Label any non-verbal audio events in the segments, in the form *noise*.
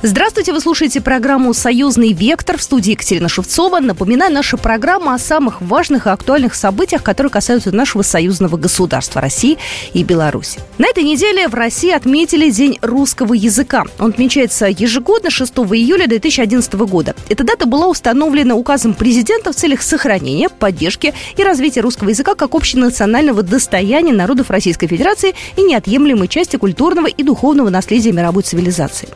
Здравствуйте, вы слушаете программу «Союзный вектор» в студии Екатерина Шевцова. Напоминаю, наша программа о самых важных и актуальных событиях, которые касаются нашего союзного государства России и Беларуси. На этой неделе в России отметили День русского языка. Он отмечается ежегодно 6 июля 2011 года. Эта дата была установлена указом президента в целях сохранения, поддержки и развития русского языка как общенационального достояния народов Российской Федерации и неотъемлемой части культурного и духовного наследия мировой цивилизации.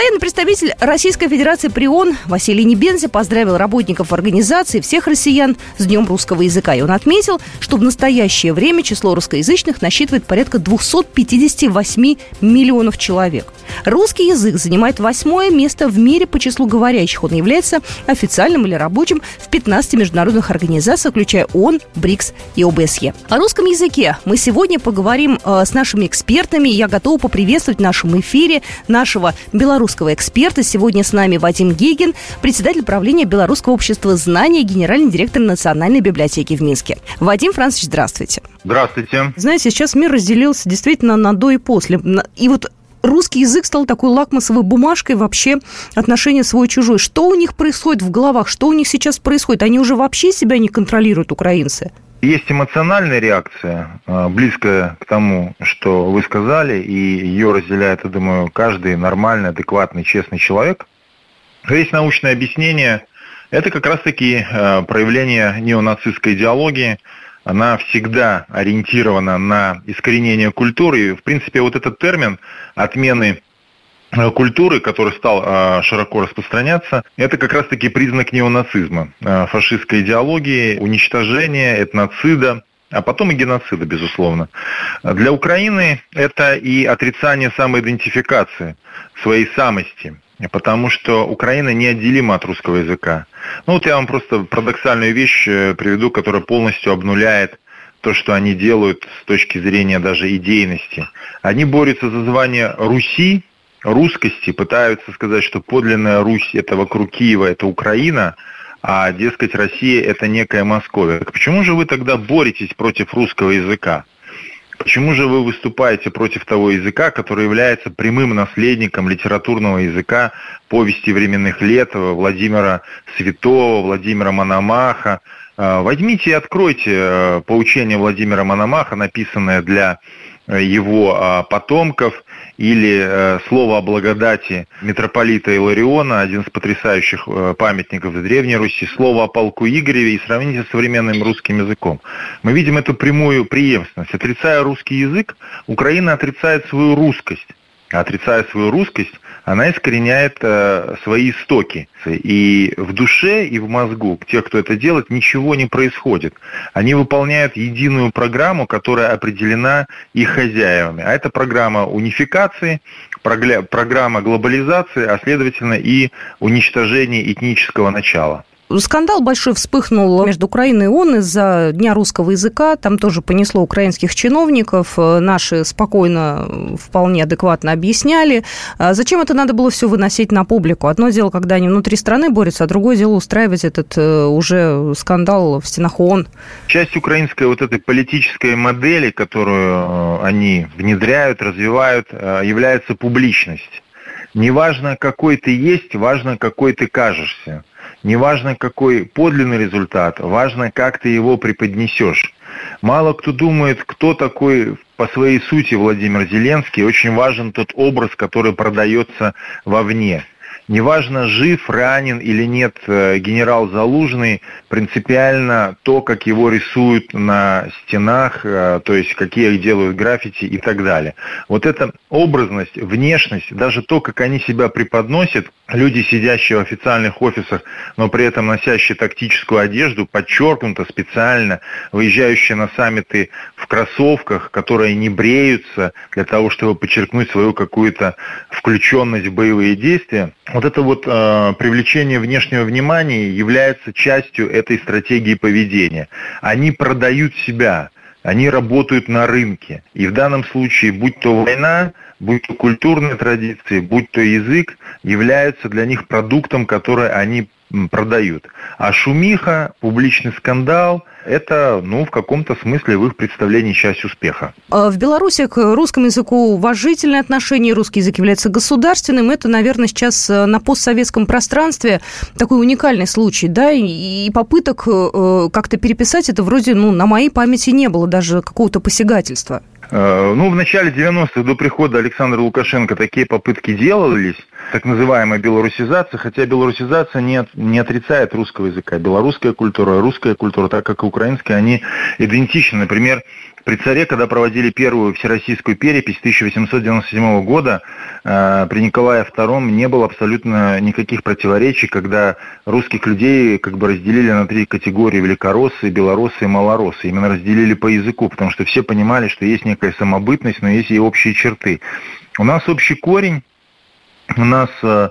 Постоянный представитель Российской Федерации при ООН Василий Небензи поздравил работников организации всех россиян с Днем русского языка. И он отметил, что в настоящее время число русскоязычных насчитывает порядка 258 миллионов человек. Русский язык занимает восьмое место в мире по числу говорящих. Он является официальным или рабочим в 15 международных организациях, включая ООН, БРИКС и ОБСЕ. О русском языке мы сегодня поговорим э, с нашими экспертами. Я готова поприветствовать в нашем эфире нашего белорусского эксперта. Сегодня с нами Вадим Гейген, председатель правления Белорусского общества знаний генеральный директор Национальной библиотеки в Минске. Вадим Францович, здравствуйте. Здравствуйте. Знаете, сейчас мир разделился действительно на до и после. И вот русский язык стал такой лакмусовой бумажкой вообще отношения свой-чужой. Что у них происходит в головах? Что у них сейчас происходит? Они уже вообще себя не контролируют, украинцы? Есть эмоциональная реакция, а, близкая к тому, что вы сказали, и ее разделяет, я думаю, каждый нормальный, адекватный, честный человек. Есть научное объяснение. Это как раз-таки а, проявление неонацистской идеологии. Она всегда ориентирована на искоренение культуры. И, в принципе, вот этот термин отмены Э, культуры, который стал э, широко распространяться, это как раз-таки признак неонацизма, э, фашистской идеологии, уничтожения, этноцида, а потом и геноцида, безусловно. Для Украины это и отрицание самоидентификации, своей самости, потому что Украина неотделима от русского языка. Ну вот я вам просто парадоксальную вещь приведу, которая полностью обнуляет то, что они делают с точки зрения даже идейности. Они борются за звание Руси, русскости пытаются сказать, что подлинная Русь это вокруг Киева, это Украина, а, дескать, Россия это некая Московия. Почему же вы тогда боретесь против русского языка? Почему же вы выступаете против того языка, который является прямым наследником литературного языка повести временных лет Владимира Святого, Владимира Мономаха? А, возьмите и откройте э, поучение Владимира Мономаха, написанное для его а, потомков, или э, слово о благодати митрополита Илариона, один из потрясающих э, памятников Древней Руси, слово о полку Игореве и сравните с современным русским языком. Мы видим эту прямую преемственность. Отрицая русский язык, Украина отрицает свою русскость. А отрицая свою русскость, она искореняет э, свои истоки. И в душе, и в мозгу тех, кто это делает, ничего не происходит. Они выполняют единую программу, которая определена их хозяевами. А это программа унификации, программа глобализации, а следовательно и уничтожения этнического начала. Скандал большой вспыхнул между Украиной и ООН из-за Дня русского языка. Там тоже понесло украинских чиновников. Наши спокойно, вполне адекватно объясняли. А зачем это надо было все выносить на публику? Одно дело, когда они внутри страны борются, а другое дело устраивать этот э, уже скандал в стенах ООН. Часть украинской вот этой политической модели, которую э, они внедряют, развивают, э, является публичность. Неважно, какой ты есть, важно, какой ты кажешься. Неважно, какой подлинный результат, важно, как ты его преподнесешь. Мало кто думает, кто такой по своей сути Владимир Зеленский. Очень важен тот образ, который продается вовне. Неважно, жив, ранен или нет э, генерал Залужный, принципиально то, как его рисуют на стенах, э, то есть какие делают граффити и так далее. Вот эта образность, внешность, даже то, как они себя преподносят, люди, сидящие в официальных офисах, но при этом носящие тактическую одежду, подчеркнуто специально, выезжающие на саммиты в кроссовках, которые не бреются для того, чтобы подчеркнуть свою какую-то включенность в боевые действия, вот это вот э, привлечение внешнего внимания является частью этой стратегии поведения. Они продают себя, они работают на рынке. И в данном случае, будь то война, будь то культурные традиции, будь то язык, являются для них продуктом, который они продают. А шумиха, публичный скандал – это, ну, в каком-то смысле в их представлении часть успеха. А в Беларуси к русскому языку уважительное отношение, русский язык является государственным. Это, наверное, сейчас э, на постсоветском пространстве такой уникальный случай, да, и попыток э, как-то переписать это вроде, ну, на моей памяти не было даже какого-то посягательства. Э, ну, в начале 90-х до прихода Александра Лукашенко такие попытки делались, так называемая белорусизация, хотя белорусизация не, не отрицает русского языка. Белорусская культура, русская культура, так как и украинская, они идентичны. Например, при царе, когда проводили первую всероссийскую перепись 1897 года, э, при Николае II не было абсолютно никаких противоречий, когда русских людей как бы разделили на три категории – великороссы, белорусы и малороссы. Именно разделили по языку, потому что все понимали, что есть некая самобытность, но есть и общие черты. У нас общий корень, у нас э,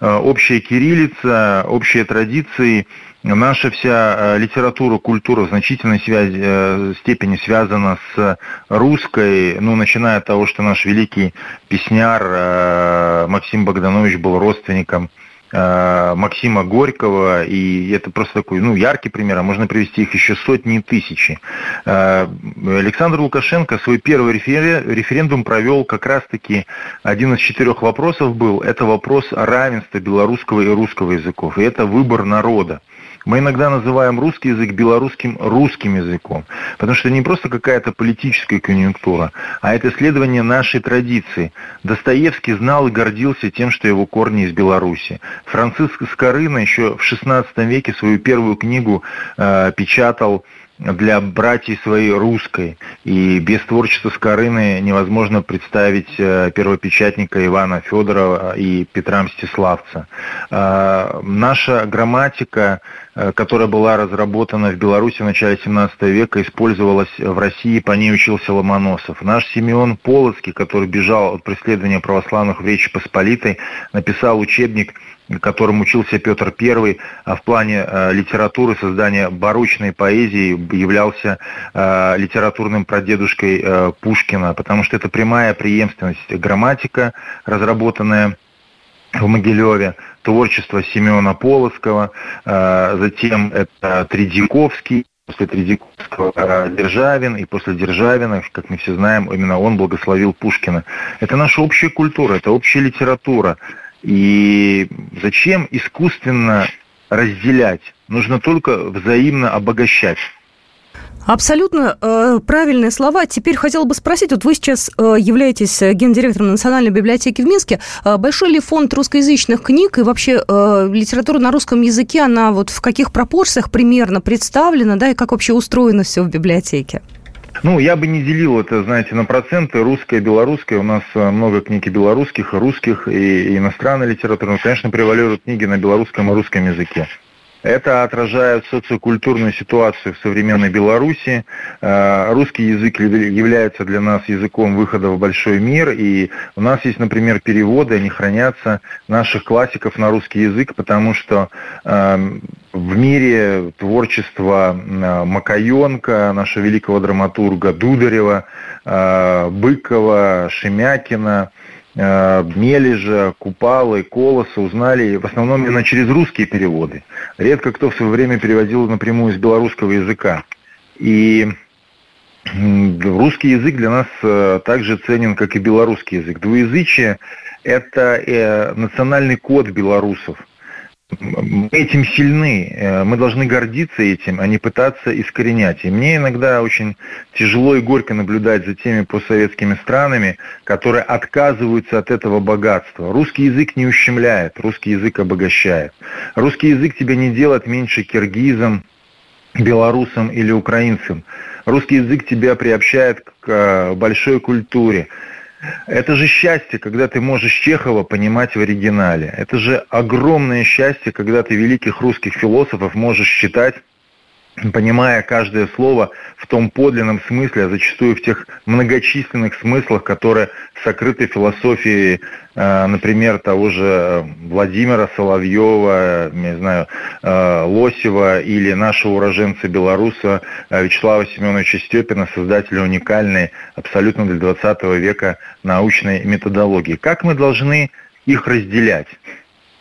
общая кириллица, общие традиции – Наша вся э, литература, культура в значительной связи, э, степени связана с русской, ну, начиная от того, что наш великий песняр э, Максим Богданович был родственником Максима Горького, и это просто такой, ну, яркий пример, а можно привести их еще сотни тысячи. Александр Лукашенко свой первый референдум провел как раз-таки, один из четырех вопросов был, это вопрос равенства белорусского и русского языков, и это выбор народа. Мы иногда называем русский язык белорусским русским языком, потому что это не просто какая-то политическая конъюнктура, а это исследование нашей традиции. Достоевский знал и гордился тем, что его корни из Беларуси. Франциск Скорына еще в XVI веке свою первую книгу э, печатал для братьев своей русской. И без творчества Скорыны невозможно представить э, первопечатника Ивана Федорова и Петра Мстиславца. Э, наша грамматика, э, которая была разработана в Беларуси в начале 17 века, использовалась в России, по ней учился Ломоносов. Наш Симеон Полоцкий, который бежал от преследования православных в Речи Посполитой, написал учебник которым учился Петр I, а в плане э, литературы создания барочной поэзии являлся э, литературным прадедушкой э, Пушкина, потому что это прямая преемственность грамматика, разработанная в Могилеве, творчество Семена Полоцкого, затем это Тредяковский, после Тредяковского Державин, и после Державина, как мы все знаем, именно он благословил Пушкина. Это наша общая культура, это общая литература. И зачем искусственно разделять? Нужно только взаимно обогащать. Абсолютно э, правильные слова. Теперь хотела бы спросить, вот вы сейчас э, являетесь гендиректором Национальной библиотеки в Минске. Э, большой ли фонд русскоязычных книг и вообще э, литература на русском языке, она вот в каких пропорциях примерно представлена, да, и как вообще устроено все в библиотеке? Ну, я бы не делил это, знаете, на проценты. Русское, белорусское. У нас э, много книг и белорусских, русских, и, иностранной литературы. Но, конечно, превалируют книги на белорусском и русском языке. Это отражает социокультурную ситуацию в современной Беларуси. Э, русский язык является для нас языком выхода в большой мир, и у нас есть, например, переводы, они хранятся наших классиков на русский язык, потому что эм, в мире творчества э, Макаенко, нашего великого драматурга Дударева, э, Быкова, Шемякина – Мележа, Купалы, Колоса узнали в основном именно через русские переводы. Редко кто в свое время переводил напрямую из белорусского языка. И русский язык для нас э, также ценен, как и белорусский язык. Двуязычие – это э, национальный код белорусов мы этим сильны, э, мы должны гордиться этим, а не пытаться искоренять. И мне иногда очень тяжело и горько наблюдать за теми постсоветскими странами, которые отказываются от этого богатства. Русский язык не ущемляет, русский язык обогащает. Русский язык тебя не делает меньше киргизом, белорусам или украинцам. Русский язык тебя приобщает к э, большой культуре. Это же счастье, когда ты можешь Чехова понимать в оригинале. Это же огромное счастье, когда ты великих русских философов можешь читать понимая каждое слово в том подлинном смысле, а зачастую в тех многочисленных смыслах, которые сокрыты в философии, э, например, того же Владимира Соловьева, не знаю, э, Лосева или нашего уроженца белоруса э, Вячеслава Семеновича Степина, создателя уникальной абсолютно для 20 века научной методологии. Как мы должны их разделять?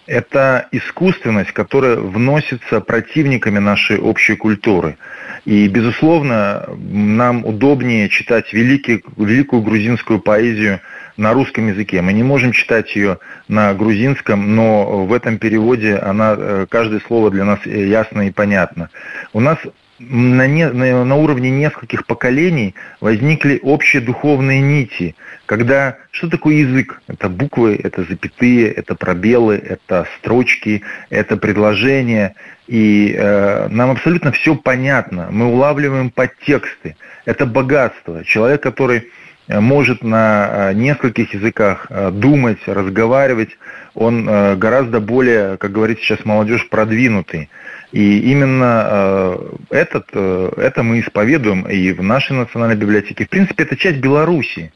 Это искусственность, которая вносится противниками нашей общей культуры. И, безусловно, нам удобнее читать великий, великую грузинскую поэзию на русском языке. Мы не можем читать ее на грузинском, но в этом переводе она, э, каждое слово для нас ясно и понятно. У нас на, не, на, на уровне нескольких поколений возникли общие духовные нити, когда что такое язык? Это буквы, это запятые, это пробелы, это строчки, это предложения. И э, нам абсолютно все понятно. Мы улавливаем подтексты. Это богатство. Человек, который э, может на э, нескольких языках э, думать, разговаривать, он гораздо более, как говорит сейчас молодежь, продвинутый. И именно э, этот, э, это мы исповедуем и в нашей национальной библиотеке. В принципе, это часть Беларуси.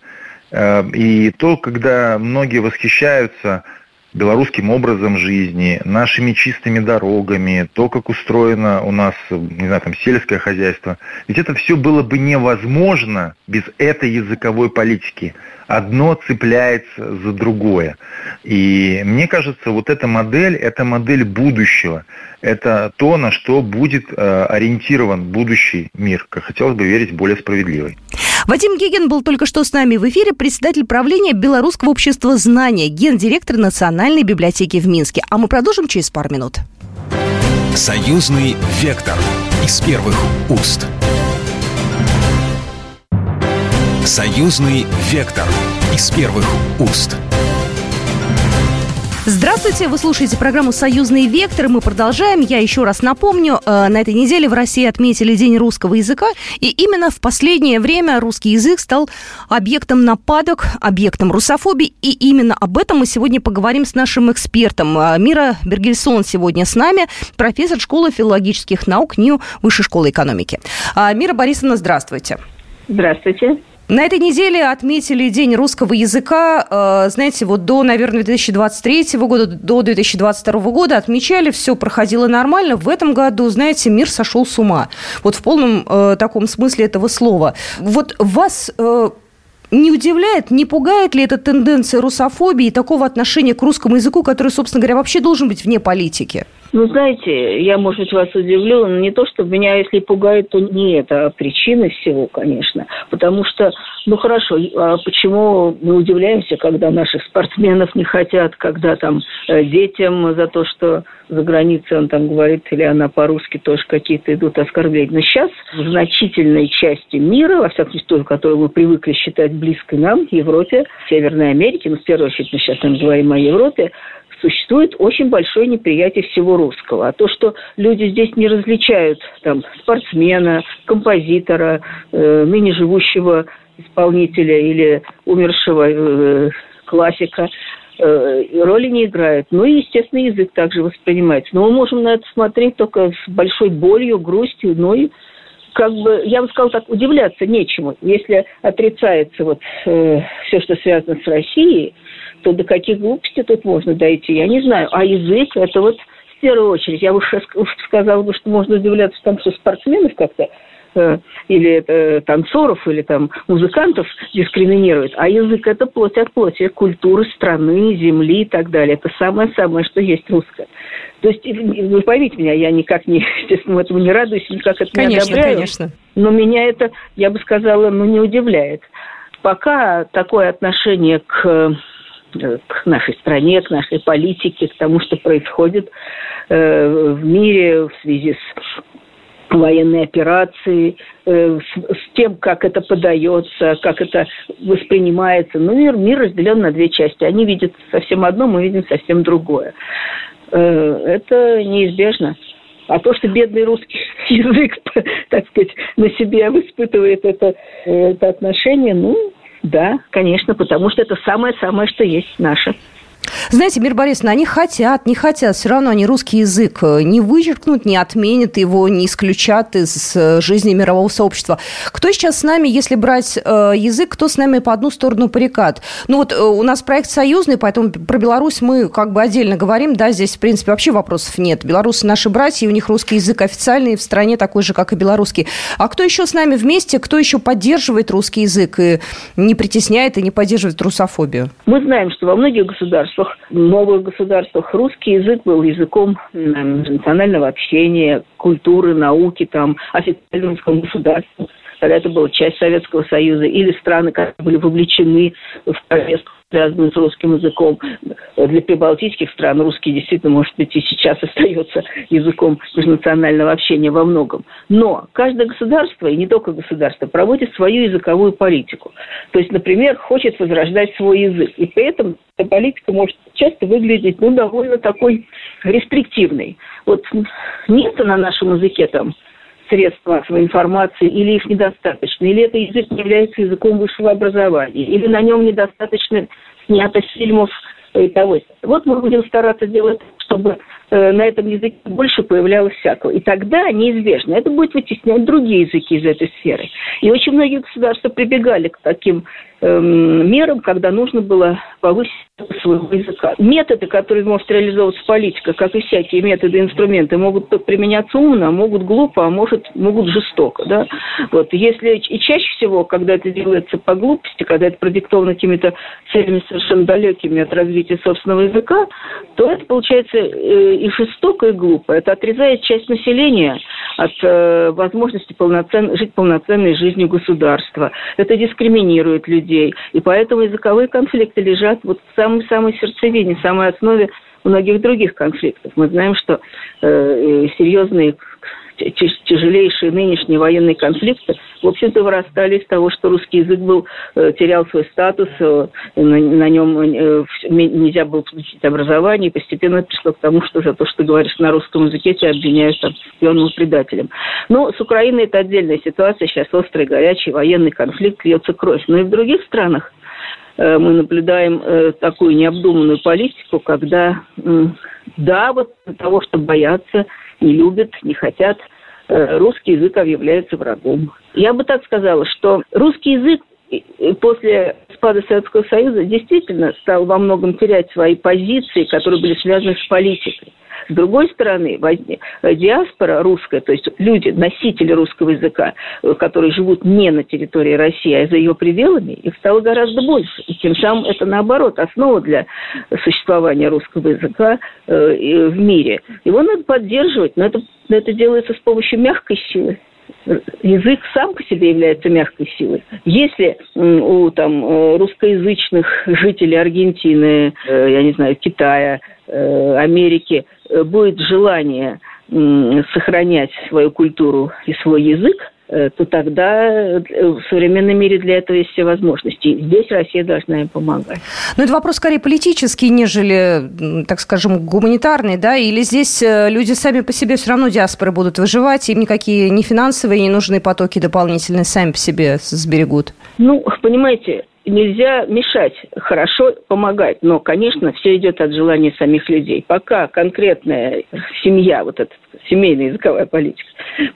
Э, и то, когда многие восхищаются белорусским образом жизни, нашими чистыми дорогами, то, как устроено у нас, не знаю, там, сельское хозяйство. Ведь это все было бы невозможно без этой языковой политики. Одно цепляется за другое. И мне кажется, вот эта модель, это модель будущего. Это то, на что будет э, ориентирован будущий мир, хотелось бы верить, более справедливый. Вадим Геген был только что с нами в эфире, председатель правления Белорусского общества знания, гендиректор Национальной библиотеки в Минске. А мы продолжим через пару минут. Союзный вектор из первых уст. Союзный вектор из первых уст. Здравствуйте, вы слушаете программу «Союзный вектор». Мы продолжаем. Я еще раз напомню, э, на этой неделе в России отметили День русского языка. И именно в последнее время русский язык стал объектом нападок, объектом русофобии. И именно об этом мы сегодня поговорим с нашим экспертом. Э, Мира Бергельсон сегодня с нами, профессор школы филологических наук НИУ Высшей школы экономики. Э, Мира Борисовна, здравствуйте. Здравствуйте. На этой неделе отметили День русского языка. Э, знаете, вот до, наверное, 2023 года, до 2022 года отмечали, все проходило нормально. В этом году, знаете, мир сошел с ума. Вот в полном э, таком смысле этого слова. Вот вас э, не удивляет, не пугает ли эта тенденция русофобии и такого отношения к русскому языку, который, собственно говоря, вообще должен быть вне политики? Ну, знаете, я, может быть, вас удивлю, но не то, что меня, если пугает, то не это а причина всего, конечно. Потому что, ну, хорошо, а почему мы удивляемся, когда наших спортсменов не хотят, когда там э, детям за то, что за границей он там говорит, или она по-русски тоже какие-то идут оскорбления. Но сейчас в значительной части мира, во всяком случае, той, которую мы привыкли считать близкой нам, Европе, Северной Америке, ну, в первую очередь мы сейчас там говорим о Европе, существует очень большое неприятие всего русского. А то, что люди здесь не различают там, спортсмена, композитора, э, ныне живущего исполнителя или умершего э, классика, э, роли не играет. Ну и, естественно, язык также воспринимается. Но мы можем на это смотреть только с большой болью, грустью, но и как бы, я бы сказала так, удивляться нечему. Если отрицается вот э, все, что связано с Россией, то до каких глупостей тут можно дойти, я не знаю. А язык, это вот в первую очередь, я бы сказала, бы, что можно удивляться тому, что спортсменов как-то э, или э, танцоров, или там музыкантов дискриминируют, а язык это плоть от плоти, культуры страны, земли и так далее. Это самое-самое, что есть русское. То есть, вы поймите меня, я никак не, *laughs* естественно, этому не радуюсь, никак это конечно, не одобряю. Конечно. Но меня это, я бы сказала, ну, не удивляет. Пока такое отношение к к нашей стране, к нашей политике, к тому, что происходит э, в мире в связи с военной операцией, э, с, с тем, как это подается, как это воспринимается. Ну, мир, мир разделен на две части. Они видят совсем одно, мы видим совсем другое. Это неизбежно. А то, что бедный русский *laughs* язык, *laughs* так сказать, на себе испытывает это, это отношение, ну, да, конечно, потому что это самое-самое, что есть наше. Знаете, Мир Борисовна, они хотят, не хотят, все равно они русский язык э, не вычеркнут, не отменят его, не исключат из э, жизни мирового сообщества. Кто сейчас с нами, если брать э, язык, кто с нами по одну сторону парикат? Ну вот у нас проект союзный, поэтому про Беларусь мы как бы отдельно говорим, да, здесь, в принципе, вообще вопросов нет. Белорусы наши братья, у них русский язык официальный в стране такой же, как и белорусский. А кто еще с нами вместе, кто еще поддерживает русский язык и не притесняет и не поддерживает русофобию? Мы знаем, что во многих государствах в новых государствах. Русский язык был языком национального общения, культуры, науки, там, официальным русском когда это была часть Советского Союза, или страны, которые были вовлечены в повестку связанную с русским языком. Для прибалтийских стран русский действительно, может быть, и сейчас остается *laughs* языком межнационального общения во многом. Но каждое государство, и не только государство, проводит свою языковую политику. То есть, например, хочет возрождать свой язык. И при этом эта политика может часто выглядеть ну, довольно такой рестриктивной. Вот нет на нашем языке там средств массовой информации, или их недостаточно, или это язык не является языком высшего образования, или на нем недостаточно снято фильмов и того. Вот мы будем стараться делать, чтобы на этом языке больше появлялось всякого. И тогда неизбежно это будет вытеснять другие языки из этой сферы. И очень многие государства прибегали к таким Эм, мерам, когда нужно было повысить своего языка. Методы, которые может реализовываться политика, как и всякие методы инструменты, могут применяться умно, а могут глупо, а может, могут жестоко. Да? Вот. Если, и чаще всего, когда это делается по глупости, когда это продиктовано какими-то целями совершенно далекими от развития собственного языка, то это получается э, и жестоко, и глупо. Это отрезает часть населения от э, возможности полноцен... жить полноценной жизнью государства. Это дискриминирует людей. И поэтому языковые конфликты лежат вот в самой-самой сердцевине, самой основе многих других конфликтов. Мы знаем, что э, серьезные тяжелейшие нынешние военные конфликты, в общем-то, вырастали из того, что русский язык был, э, терял свой статус, э, на, нем э, нельзя было получить образование, и постепенно пришло к тому, что за то, что ты говоришь на русском языке, тебя обвиняют там шпионом и предателем. Но с Украиной это отдельная ситуация, сейчас острый, горячий военный конфликт, льется кровь. Но и в других странах мы наблюдаем такую необдуманную политику, когда, да, вот для того, чтобы бояться не любят, не хотят, э, русский язык объявляется врагом. Я бы так сказала, что русский язык после спада Советского Союза действительно стал во многом терять свои позиции, которые были связаны с политикой. С другой стороны, диаспора русская, то есть люди, носители русского языка, э, которые живут не на территории России, а за ее пределами, их стало гораздо больше. И тем самым это, наоборот, основа для существования русского языка э, в мире. Его надо поддерживать, но это, но это делается с помощью мягкой силы язык сам по себе является мягкой силой. Если у там, э, русскоязычных жителей Аргентины, я не знаю, Китая, Америки будет желание сохранять свою культуру и свой язык, э, то тогда э, в современном мире для этого есть все возможности. Здесь Россия должна им помогать. Но это вопрос скорее политический, нежели, так скажем, гуманитарный, да? Или здесь э, люди сами по себе все равно диаспоры будут выживать, им никакие ни финансовые, ни нужные потоки дополнительные сами по себе сберегут? Ну, понимаете, нельзя мешать, хорошо помогать, но, конечно, все идет от желания самих людей. Пока конкретная семья, вот эта семейная языковая политика,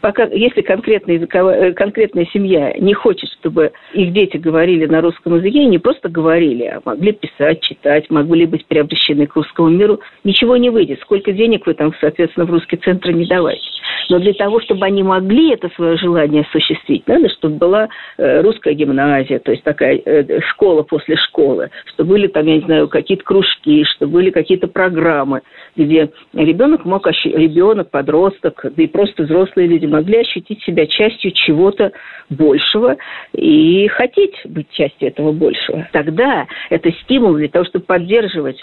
пока, если конкретная, языковая, э, конкретная семья не хочет, чтобы их дети говорили на русском языке, не просто говорили, а могли писать, читать, могли быть приобщены к русскому миру, ничего не выйдет. Сколько денег вы там, соответственно, в русский центр не давайте. Но для того, чтобы они могли это свое желание осуществить, надо, чтобы была э, русская гимназия, то есть такая э, школа после школы, чтобы были там, я не знаю, какие-то кружки, чтобы были какие-то программы, где ребенок мог, ребенок, подросток, да и просто взрослые люди могли ощутить себя частью чего-то большего и хотеть быть частью этого большего. Тогда это стимул для того, чтобы поддерживать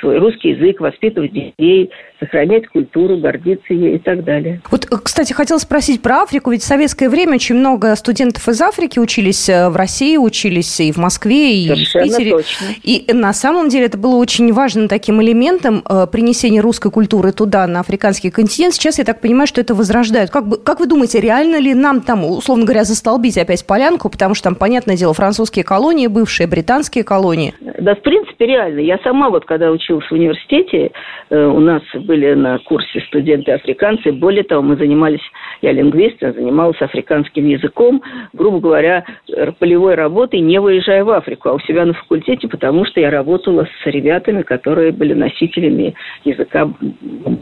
свой русский язык, воспитывать детей, сохранять культуру, гордиться ей и так далее. Вот, кстати, хотела спросить про Африку, ведь в советское время очень много студентов из Африки учились э, в России, учились и в Москве, и Совершенно в Питере. Точно. И на самом деле это было очень важным таким элементом э, принесения русской культуры туда, на африканский континент. Сейчас я так понимаю, что это возрождают. Как, бы, как вы думаете, реально ли нам там, условно говоря, застолбить опять полянку, потому что там, понятное дело, французские колонии бывшие, британские колонии? Да, в принципе, реально. Я сама вот, когда училась в университете, э, у нас были на курсе студенты-африканцы. Более того, мы занимались, я лингвист, я занималась африканским языком, грубо говоря, полевой работой, не выезжая в Африку, а у себя на факультете, потому что я работала с ребятами, которые были носителями языка,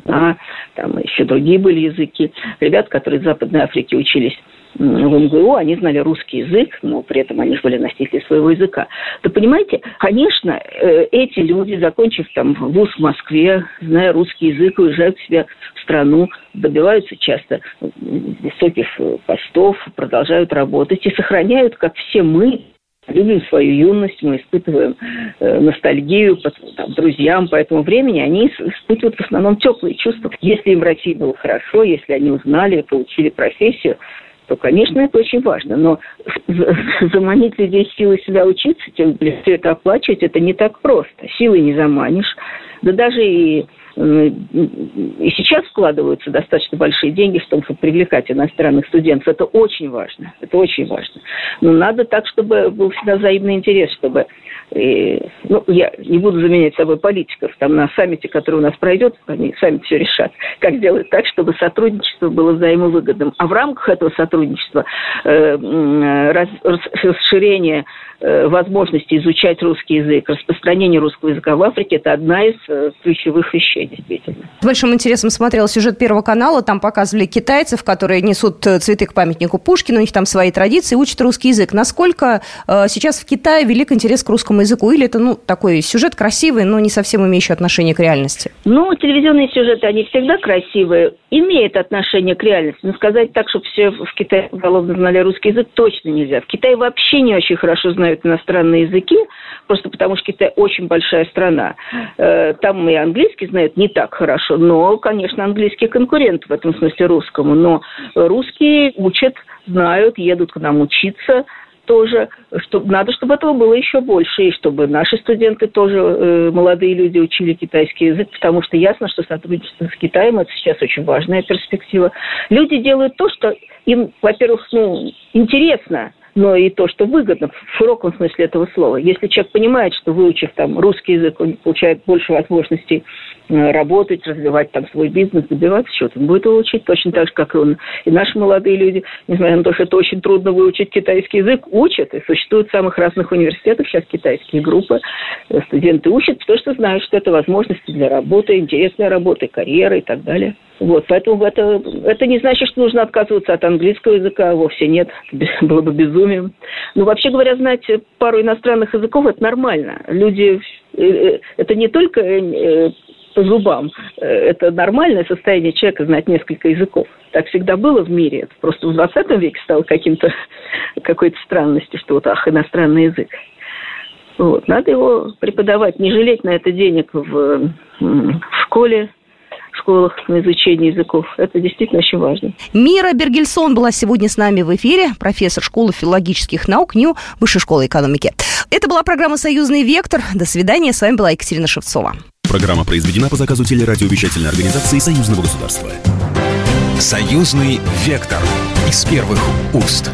а там еще другие были языки. Ребят, которые из Западной Африки учились в МГУ, они знали русский язык, но при этом они были носители своего языка. То понимаете, конечно, э, эти люди, закончив там вуз в Москве, зная русский язык, уезжают к себе в страну, добиваются часто высоких постов, продолжают работать и сохраняют, как все мы, любим свою юность, мы испытываем э, ностальгию по там, друзьям по этому времени, они испытывают в основном теплые чувства. Если им в России было хорошо, если они узнали, получили профессию, то, конечно, это очень важно. Но заманить людей силой сюда учиться, тем более все это оплачивать, это не так просто. Силой не заманишь. Да даже и и сейчас вкладываются достаточно большие деньги в том, чтобы привлекать иностранных студентов. Это очень важно. Это очень важно. Но надо так, чтобы был всегда взаимный интерес, чтобы и, ну, я не буду заменять собой политиков. Там на саммите, который у нас пройдет, они сами все решат, как сделать так, чтобы сотрудничество было взаимовыгодным. А в рамках этого сотрудничества э, раз, расширение э, возможности изучать русский язык, распространение русского языка в Африке – это одна из э, ключевых вещей, действительно. С большим интересом смотрела сюжет Первого канала. Там показывали китайцев, которые несут э, цветы к памятнику Пушкина. У них там свои традиции, учат русский язык. Насколько э, сейчас в Китае велик интерес к русскому русскому языку? Или это, ну, такой сюжет красивый, но не совсем имеющий отношение к реальности? Ну, телевизионные сюжеты, они всегда красивые, имеют отношение к реальности. Но сказать так, чтобы все в Китае уголовно знали русский язык, точно нельзя. В Китае вообще не очень хорошо знают иностранные языки, просто потому что Китай очень большая страна. Э, там и английский знают не так хорошо, но, конечно, английский конкурент в этом смысле русскому. Но русские учат, знают, едут к нам учиться – тоже, что надо, чтобы этого было еще больше, и чтобы наши студенты тоже, э, молодые люди, учили китайский язык, потому что ясно, что сотрудничество с Китаем – это сейчас очень важная перспектива. Люди делают то, что им, во-первых, ну, интересно – но и то, что выгодно в широком смысле этого слова. Если человек понимает, что выучив там русский язык, он получает больше возможностей э, работать, развивать там свой бизнес, добиваться чего-то, он будет его учить точно так же, как и он. И наши молодые люди, несмотря на то, что это очень трудно выучить китайский язык, учат. И существуют в самых разных университетах сейчас китайские группы. Э, студенты учат, потому что знают, что это возможности для работы, интересной работы, карьеры и так далее. Вот, поэтому это, это не значит, что нужно отказываться от английского языка, вовсе нет, было бы безумием. Но вообще говоря, знать пару иностранных языков – это нормально. Люди, э, э, это не только э, по зубам, это нормальное состояние человека знать несколько языков. Так всегда было в мире. Это просто в 20 веке стало каким-то, *laughs* какой-то странностью, что вот, ах, иностранный язык. Вот. Надо его преподавать, не жалеть на это денег в, в школе, школах на изучение языков. Это действительно очень важно. Мира Бергельсон была сегодня с нами в эфире, профессор школы филологических наук НИУ Высшей школы экономики. Это была программа «Союзный вектор». До свидания. С вами была Екатерина Шевцова. Программа произведена по заказу телерадиовещательной организации Союзного государства. «Союзный вектор» из первых уст.